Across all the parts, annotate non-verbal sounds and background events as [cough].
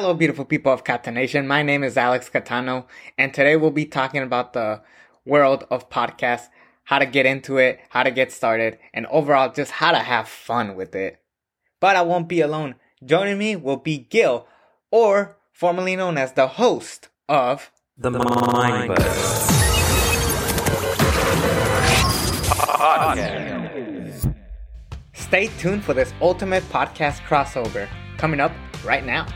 Hello, beautiful people of Catanation. My name is Alex Catano, and today we'll be talking about the world of podcasts, how to get into it, how to get started, and overall just how to have fun with it. But I won't be alone. Joining me will be Gill, or formerly known as the host of The Mind Podcast. Stay tuned for this ultimate podcast crossover coming up right now.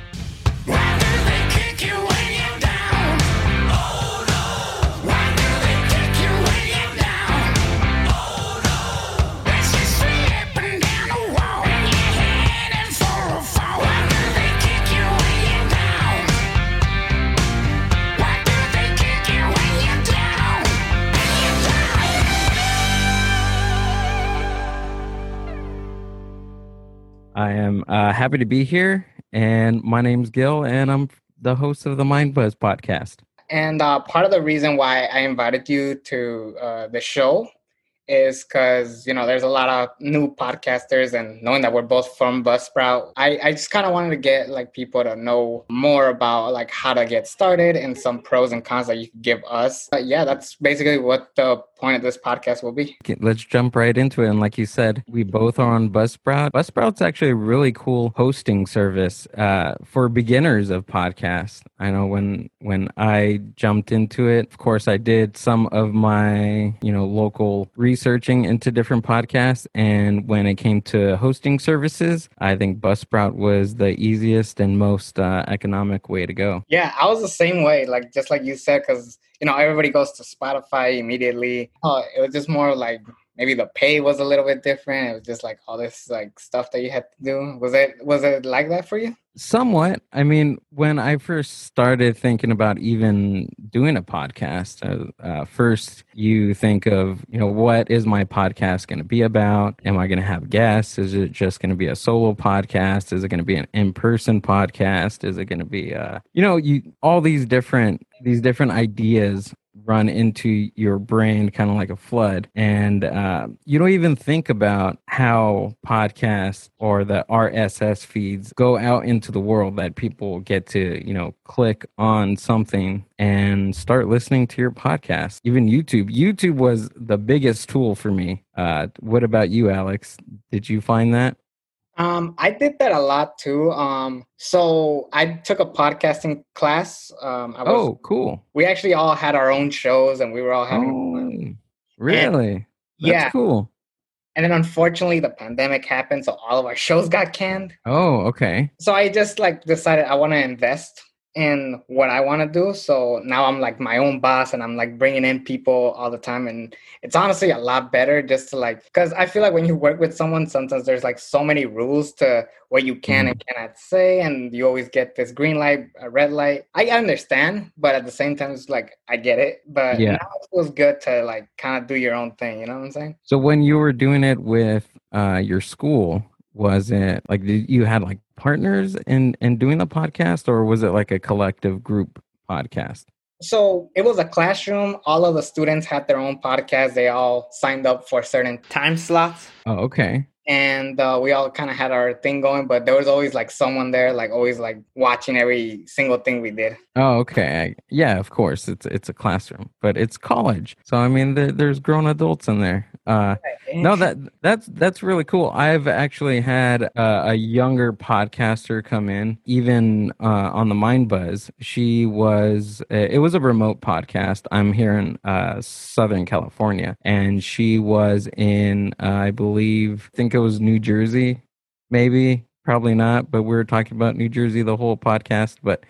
Uh, happy to be here, and my name's Gill, and I'm the host of the Mind Buzz podcast. And uh, part of the reason why I invited you to uh, the show is because you know there's a lot of new podcasters, and knowing that we're both from Buzzsprout, I, I just kind of wanted to get like people to know more about like how to get started and some pros and cons that you could give us. But yeah, that's basically what the point of this podcast will be. Let's jump right into it. And like you said, we both are on Buzzsprout. Buzzsprout's actually a really cool hosting service uh, for beginners of podcasts. I know when when I jumped into it, of course, I did some of my you know local researching into different podcasts, and when it came to hosting services, I think Buzzsprout was the easiest and most uh, economic way to go. Yeah, I was the same way, like just like you said, because you know everybody goes to Spotify immediately. Oh, it was just more like maybe the pay was a little bit different. It was just like all this like stuff that you had to do. Was it was it like that for you? Somewhat. I mean, when I first started thinking about even doing a podcast, uh, uh, first you think of, you know, what is my podcast going to be about? Am I going to have guests? Is it just going to be a solo podcast? Is it going to be an in-person podcast? Is it going to be, uh, you know, you all these different these different ideas run into your brain kind of like a flood. And uh, you don't even think about how podcasts or the rss feeds go out into the world that people get to you know click on something and start listening to your podcast even youtube. Youtube was the biggest tool for me. Uh, what about you alex? Did you find that Um, I did that a lot too. Um, so I took a podcasting class. Um, I was, oh cool we actually all had our own shows, and we were all having fun. oh really that's yeah. cool And then unfortunately, the pandemic happened, so all of our shows got canned. oh okay so I just like decided I want to invest in what I want to do. So now I'm like my own boss and I'm like bringing in people all the time. And it's honestly a lot better just to like, because I feel like when you work with someone, sometimes there's like so many rules to what you can and cannot say. And you always get this green light, a red light. I understand, but at the same time, it's like I get it. But Yeah. now it feels good to like kind of do your own thing. You know what I'm saying? So when you were doing it with uh, your school, was it like did you had like partners in in doing the podcast, or was it like a collective group podcast? So it was a classroom. All of the students had their own podcast. They all signed up for certain time slots. Oh, okay. And uh, we all kind of had our thing going but there was always like someone there like always like watching every single thing we did Oh, okay. Yeah, of course. It's it's a classroom, but it's college, so I mean, there, there's grown adults in there. Uh, no, that that's that's really cool. I've actually had uh, a younger podcaster come in, even uh, on the Mind Buzz. She was it was a remote podcast. I'm here in uh, Southern California, and she was in uh, I believe I think it was New Jersey, maybe probably not, but we were talking about New Jersey the whole podcast, but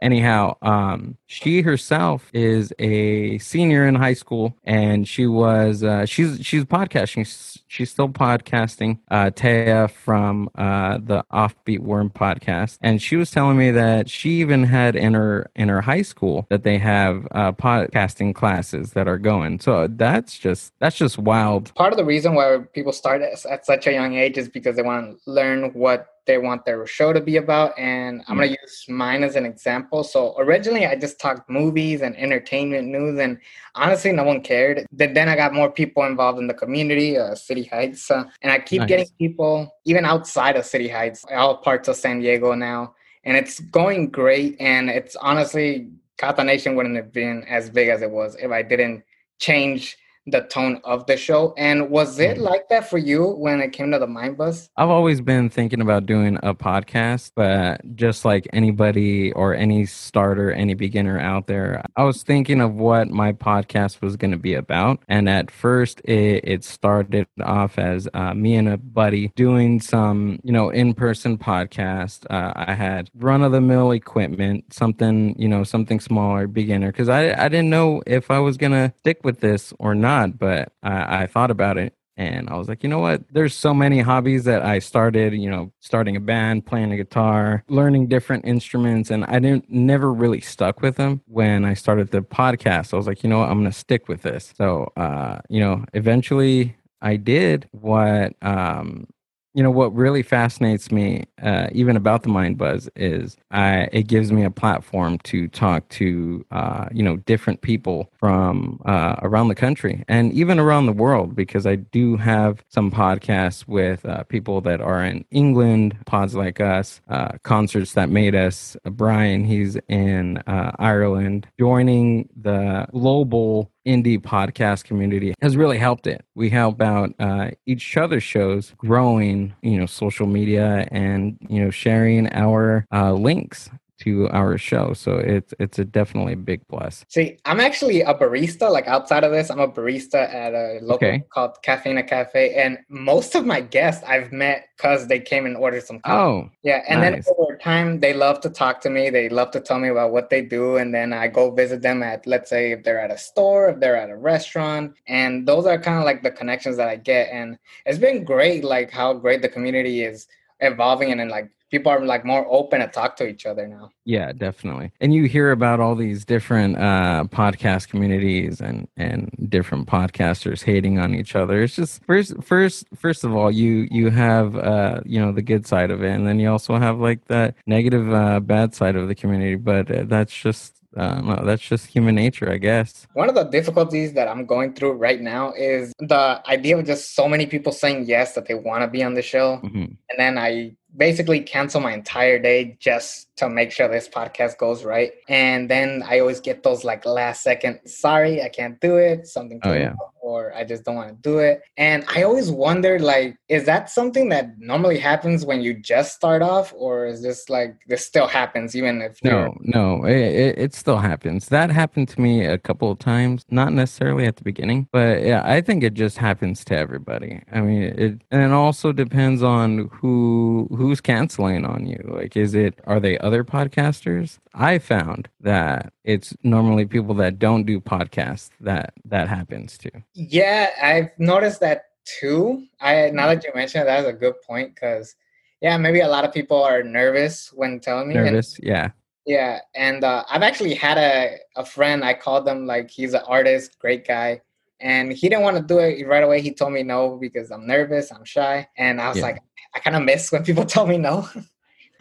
anyhow um she herself is a senior in high school and she was uh she's she's podcasting. She's, she's still podcasting uh taya from uh the offbeat worm podcast. And she was telling me that she even had in her in her high school that they have uh podcasting classes that are going. So that's just that's just wild. Part of the reason why people start at, at such a young age is because they want to learn what they want their show to be about and i'm going to use mine as an example so originally i just talked movies and entertainment news and honestly no one cared then then i got more people involved in the community uh, city heights uh, and i keep Nice. getting people even outside of city heights all parts of san diego now and it's going great. And it's honestly, Catanation wouldn't have been as big as it was if I didn't change the tone of the show. And was it Mhm. like that for you when it came to the Mind Buzz? I've always been thinking about doing a podcast, but just like anybody or any starter, any beginner out there, I was thinking of what my podcast was going to be about. And at first, it, it started off as uh, me and a buddy doing some, you know, in person podcast. Uh, I had run of the mill equipment, something, you know, something smaller, beginner, because I, I didn't know if I was going to stick with this or not, but I, I thought about it and I was like, you know what? There's so many hobbies that I started, you know, starting a band, playing a guitar, learning different instruments, and I didn't never really stuck with them. When I started the podcast, I was like, you know what? I'm gonna stick with this. So, uh, you know, eventually I did what um you know what really fascinates me uh, even about the mind buzz is I, it gives me a platform to talk to uh, you know different people from uh, around the country and even around the world because i do have some podcasts with uh, people that are in england pods like us uh, concerts that made us. Brian he's in uh, ireland joining the global indie podcast community has really helped it. We help out uh, each other's shows growing, you know, social media and you know sharing our uh, links to our show. So it's it's a definitely a big plus. See, I'm actually a barista. Like outside of this, I'm a barista at a local Okay. called Caffeina Cafe, and most of my guests I've met because they came and ordered some coffee. Oh, Yeah, and Nice. then over time, they love to talk to me. They love to tell me about what they do, and then I go visit them at, let's say, if they're at a store, if they're at a restaurant, and those are kind of like the connections that I get. And it's been great, like how great the community is evolving, and then like people are like more open to talk to each other now. Yeah, definitely. And you hear about all these different uh, podcast communities and and different podcasters hating on each other. It's just first first first of all, you you have uh, you know the good side of it, and then you also have like that negative uh, bad side of the community. But uh, that's just uh, no, that's just human nature, I guess. One of the difficulties that I'm going through right now is the idea of just so many people saying yes that they want to be on the show. Mhm. and then I basically cancel my entire day just to make sure this podcast goes right. And then I always get those like last second, sorry, I can't do it, something Oh, yeah. up, or I just don't want to do it. And I always wonder like, is that something that normally happens when you just start off, or is this like this still happens even if No, no, it, it, it still happens. That happened to me a couple of times, not necessarily at the beginning, but yeah, I think it just happens to everybody. I mean, it and it also depends on who who's canceling on you. Like, is it are they other podcasters? I found that it's normally people that don't do podcasts that that happens to. Yeah, I've noticed that too. I now that you mention it, that's a good point because yeah, maybe a lot of people are nervous when telling me. and- Nervous, yeah. Yeah, and uh, I've actually had a, a friend. I called him like he's an artist, great guy, and he didn't want to do it right away. He told me no because I'm nervous, I'm shy, and I was Yeah. like, I kind of miss when people [laughs] tell me no.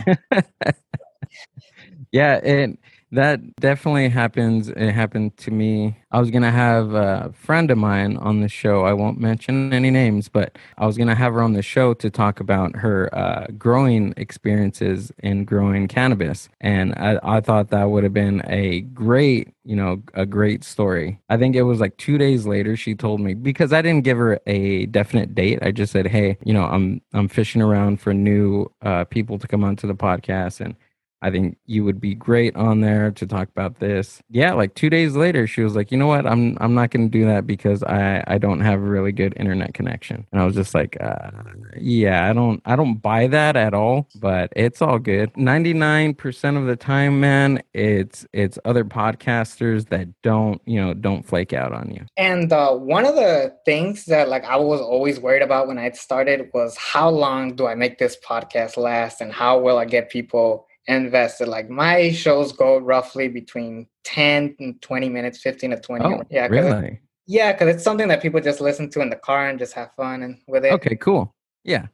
[laughs] Yeah, it that definitely happens. It happened to me. I was gonna have a friend of mine on the show. I won't mention any names, but I was gonna have her on the show to talk about her uh, growing experiences in growing cannabis, and I, I thought that would have been a great, you know, a great story. I think it was like two days later she told me because I didn't give her a definite date. I just said, hey, you know, I'm I'm fishing around for new uh, people to come onto the podcast and. I think you would be great on there to talk about this. Yeah, like two days later, she was like, you know what? I'm I'm not going to do that because I I don't have a really good internet connection. And I was just like, uh, yeah, I don't I don't buy that at all. But it's all good. Ninety nine percent of the time, man, it's it's other podcasters that don't you know don't flake out on you. And uh, one of the things that like I was always worried about when I started was how long do I make this podcast last, and how will I get people invested? Like my shows go roughly between ten and twenty minutes, fifteen to twenty. Oh, yeah, 'cause it- really? yeah, because it's something that people just listen to in the car and just have fun and with it. Okay, cool. Yeah.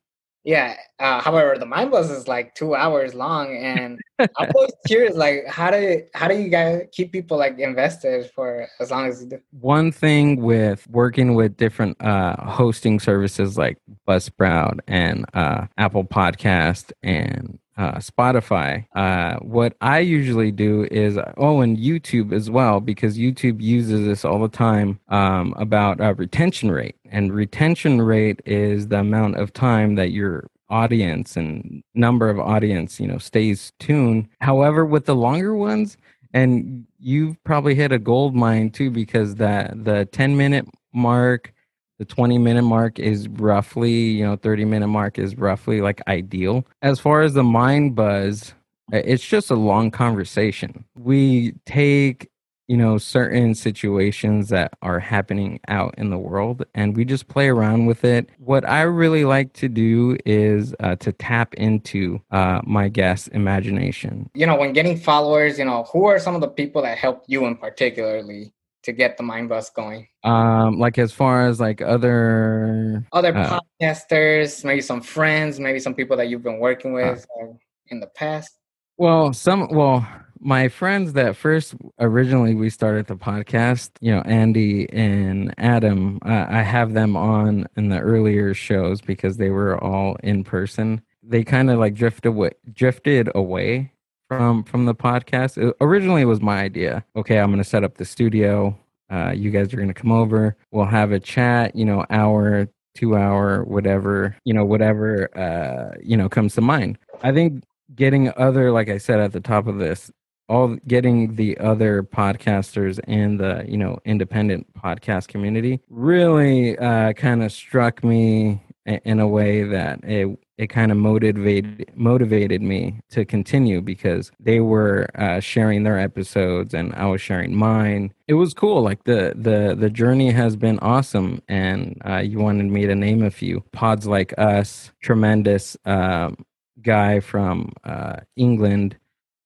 Yeah. Uh, however, the Mind Buzz is like two hours long, and I'm always [laughs] curious, like, how do how do you guys keep people like invested for as long as you do? one thing with working with different uh, hosting services like Buzzsprout and uh, Apple Podcast and uh, Spotify. Uh, what I usually do is, oh, and YouTube as well, because YouTube uses this all the time um, about uh, retention rate. And retention rate is the amount of time that your audience and number of audience, you know, stays tuned. However, with the longer ones, and you've probably hit a gold mine too, because that the 10 minute mark, the 20 minute mark is roughly you know 30 minute mark is roughly like ideal. As far as the mind buzz it's just a long conversation. We take you know certain situations that are happening out in the world and we just play around with it. What i really like to do is uh, to tap into uh, my guest imagination. You know, when getting followers, you know, who are some of the people that helped you in particularly to get the mind buzz going? um like as far as like other Other Uh, podcasters, maybe some friends, maybe some people that you've been working Uh. with uh, in the past. Well, some well, my friends that first originally we started the podcast, you know, Andy and Adam, uh, I have them on in the earlier shows because they were all in person. They kind of like drifted away, drifted away from from the podcast. It- originally, it was my idea. Okay, I'm going to set up the studio. Uh, you guys are going to come over. We'll have a chat. You know, hour, two hour, whatever. You know, whatever. Uh, you know, comes to mind. I think getting other like i said at the top of this all getting the other podcasters and the you know independent podcast community really uh kind of struck me in a way that it it kind of motivated motivated me to continue because they were uh, sharing their episodes and I was sharing mine. It was cool. Like the the the journey has been awesome, and uh, you wanted me to name a few pods like us, tremendous um, guy from uh, England,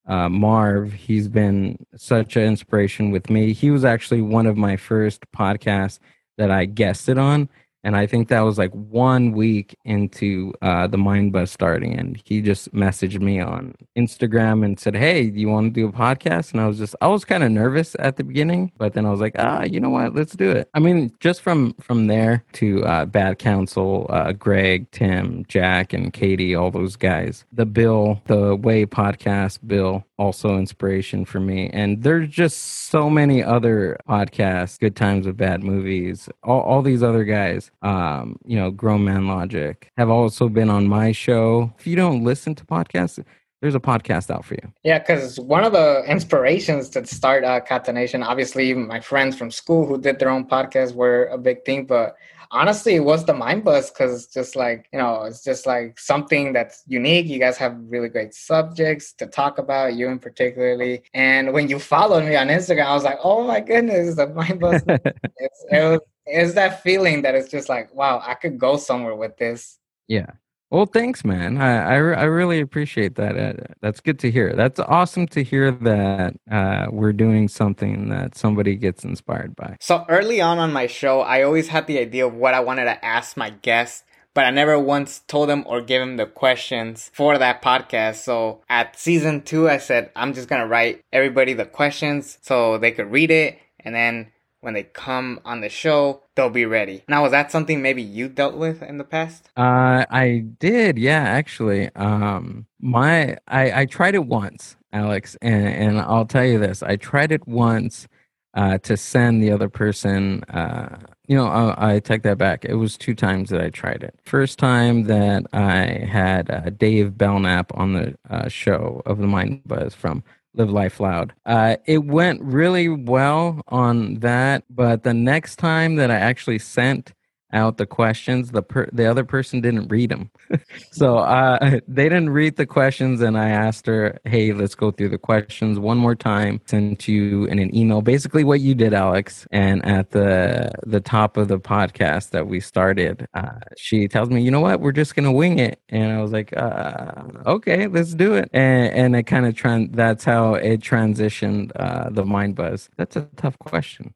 uh, Marv. He's been such an inspiration with me. He was actually one of my first podcasts that I guested on. And I think that was like one week into uh, the Mind Buzz starting. And he just messaged me on Instagram and said, Hey, you want to do a podcast? And I was just, I was kind of nervous at the beginning, but then I was like, Ah, you know what? Let's do it. I mean, just from from there to uh, Bad Counsel, uh, Greg, Tim, Jack, and Katie, all those guys. The Bill, the Way podcast, Bill, also inspiration for me. And there's just so many other podcasts, Good Times with Bad Movies, all, all these other guys, um, you know, Grown Man Logic, have also been on my show. If you don't listen to podcasts, there's a podcast out for you. Yeah, because one of the inspirations to start uh, Catanation, obviously, my friends from school who did their own podcast were a big thing. But honestly, it was the Mind Buzz because just like, you know, it's just like something that's unique. You guys have really great subjects to talk about, you in particularly. And when you followed me on Instagram, I was like, oh my goodness, the Mind Buzz. [laughs] it's, it was, it's that feeling that it's just like, wow, I could go somewhere with this. Yeah. Well, thanks, man. I I, I really appreciate that. Uh, that's good to hear. That's awesome to hear that uh, we're doing something that somebody gets inspired by. So early on on my show, I always had the idea of what I wanted to ask my guests, but I never once told them or gave them the questions for that podcast. So at season two, I said, I'm just going to write everybody the questions so they could read it. And then when they come on the show, they'll be ready. Now, was that something maybe you dealt with in the past? Uh, I did, yeah, actually. Um, my I I tried it once, Alex, and and I'll tell you this: I tried it once uh, to send the other person. Uh, you know, I, I take that back. It was two times that I tried it. First time that I had uh, Dave Belknap on the uh, show of the Mind Buzz from Live Life Loud. Uh, it went really well on that, but the next time that I actually sent out the questions, the per- the other person didn't read them. [laughs] so uh, [laughs] they didn't read the questions, and I asked her, "Hey, let's go through the questions one more time." Sent you in an email, basically what you did, Alex. And at the the top of the podcast that we started, uh, she tells me, "You know what? We're just gonna wing it." And I was like, uh, "Okay, let's do it." And and it kind of tran- that's how it transitioned uh, the mind buzz. That's a tough question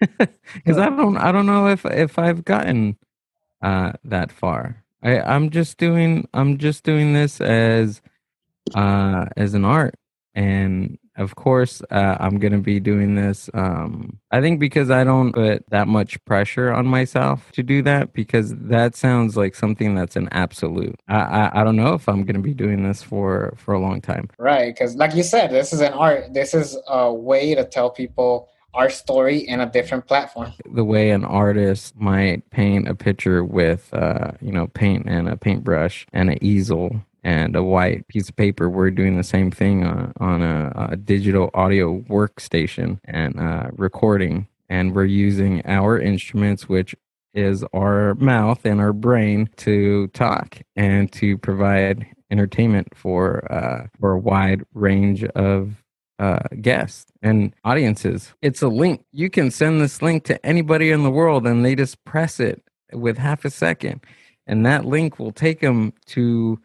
[laughs] because I don't I don't know if if I've gotten uh that far. I I'm just doing I'm just doing this as uh as an art and of course, uh, I'm going to be doing this. Um, I think because I don't put that much pressure on myself to do that, because that sounds like something that's an absolute. I, I, I don't know if I'm going to be doing this for, for a long time. Right, because like you said, this is an art. This is a way to tell people our story in a different platform. The way an artist might paint a picture with, uh, you know, paint and a paintbrush and an easel and a white piece of paper. We're doing the same thing on, on a, a digital audio workstation and uh, recording. And we're using our instruments, which is our mouth and our brain, to talk and to provide entertainment for uh, for a wide range of uh, guests and audiences. It's a link. You can send this link to anybody in the world, and they just press it with half a second, and that link will take them to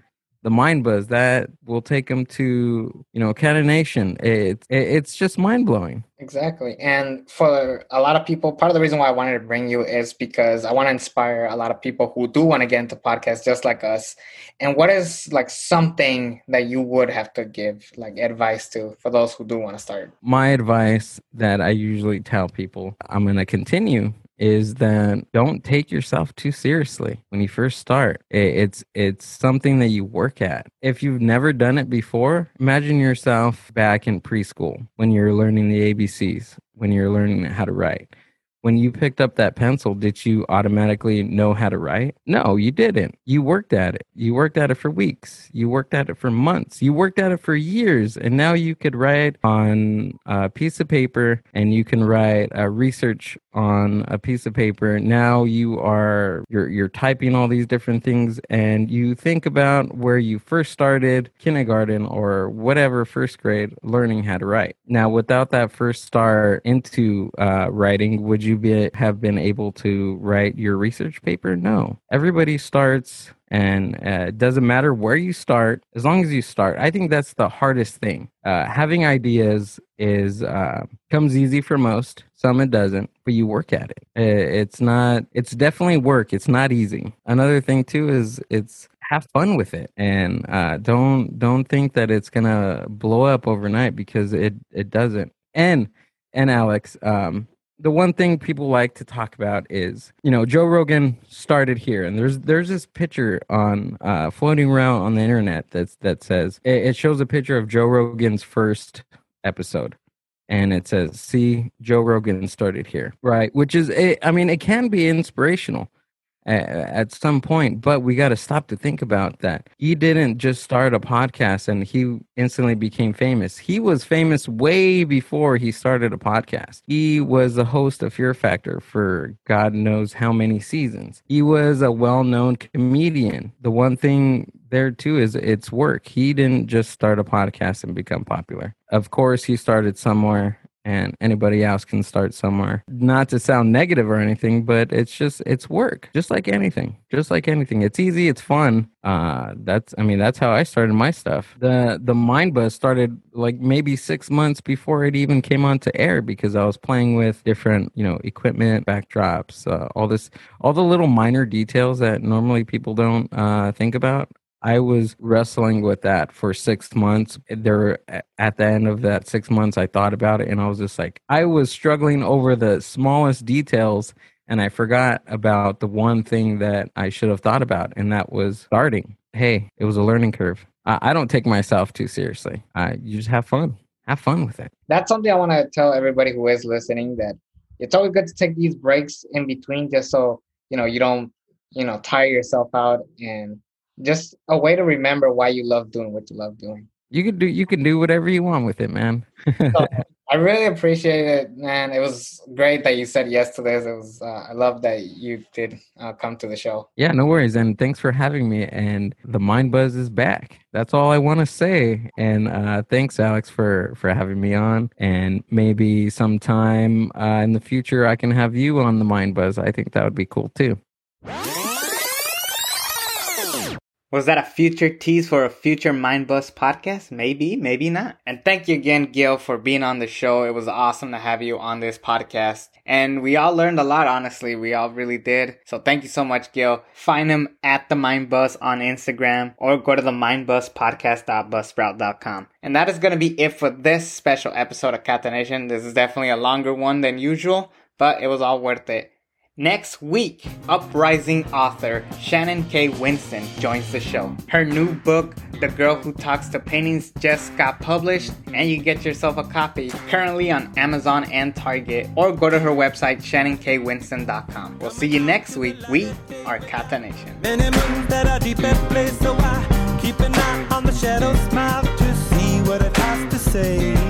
the mind buzz that will take them to you know catanation it, it, it's just mind-blowing Exactly. And for a lot of people, part of the reason why I wanted to bring you is because I want to inspire a lot of people who do want to get into podcasts just like us. And what is like something that you would have to give like advice to for those who do want to start? my advice that i usually tell people i'm going to continue is that don't take yourself too seriously when you first start. It's it's something that you work at. If you've never done it before imagine yourself back in preschool when you're learning the abcs when you're learning how to write when you picked up that pencil, did you automatically know how to write? No, you didn't. You worked at it. You worked at it for weeks. You worked at it for months. You worked at it for years. And now you could write on a piece of paper and you can write a research on a piece of paper. Now you are you're you're typing all these different things and you think about where you first started kindergarten or whatever first grade learning how to write. Now without that first start into uh, writing, would you be have been able to write your research paper? No. Everybody starts and uh, it doesn't matter where you start as long as you start. I think that's the hardest thing. Uh, having ideas is uh, comes easy for most. Some it doesn't but you work at it. Uh, it's not it's definitely work. It's not easy. Another thing too is it's have fun with it. And uh, don't don't think that it's gonna blow up overnight because it it doesn't. And and alex um the one thing people like to talk about is you know joe rogan started here and there's there's this picture on uh floating around on the internet that's that says it, it shows a picture of joe rogan's first episode and it says see joe rogan started here. Right which is it, i mean it can be inspirational at some point but we got to stop to think about that. He didn't just start a podcast and he instantly became famous. He was famous way before he started a podcast. He was the host of fear factor for god knows how many seasons. He was a well-known comedian. The one thing there too is it's work. He didn't just start a podcast and become popular. Of course he started somewhere and anybody else can start somewhere. Not to sound negative or anything, but it's just it's work, just like anything, just like anything. It's easy, it's fun. Uh, that's I mean that's how I started my stuff. The the Mind Buzz started like maybe six months before it even came onto air because I was playing with different you know equipment, backdrops, uh, all this, all the little minor details that normally people don't uh, think about. I was wrestling with that for six months. There, at the end of that six months, I thought about it, and I was just like, I was struggling over the smallest details, and I forgot about the one thing that I should have thought about, and that was starting. Hey, it was a learning curve. I, I don't take myself too seriously. I you just have fun. Have fun with it. That's something I want to tell everybody who is listening that it's always good to take these breaks in between just so, you know, you don't, you know, tire yourself out and just a way to remember why you love doing what you love doing. You can do you can do whatever you want with it, man. So, [laughs] I really appreciate it, man. It was great that you said yes to this. It was. Uh, I love that you did uh, come to the show. Yeah, no worries. And thanks for having me. And the Mind Buzz is back. That's all I want to say. And uh, thanks, Alex, for for having me on. And maybe sometime uh, in the future, I can have you on the Mind Buzz. I think that would be cool too. Was that a future tease for a future Mind Buzz podcast? Maybe, maybe not. And thank you again, Gill, for being on the show. It was awesome to have you on this podcast. And we all learned a lot, honestly. We all really did. So thank you so much, Gill. Find him at the Mind Buzz on Instagram or go to the mindbuzzpodcast.buzzsprout.com. And that is going to be it for this special episode of Catanation. This is definitely a longer one than usual, but it was all worth it. Next week, uprising author Shannon K. Winston joins the show. Her new book, The Girl Who Talks to Paintings, just got published, and you get yourself a copy currently on Amazon and Target, or go to her website, shannonKwinston.com. We'll see you next week. We are Catanation. Many moons that are deep in place, so I keep an eye on the to see what it has to say.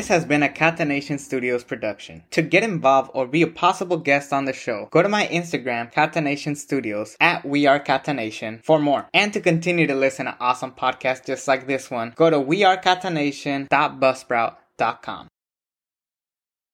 This has been a Catanation Studios production. To get involved or be a possible guest on the show, go to my Instagram, Catanation Studios, at We Are Catanation for more. And to continue to listen to awesome podcasts just like this one, go to wearecatanation.buzzsprout.com.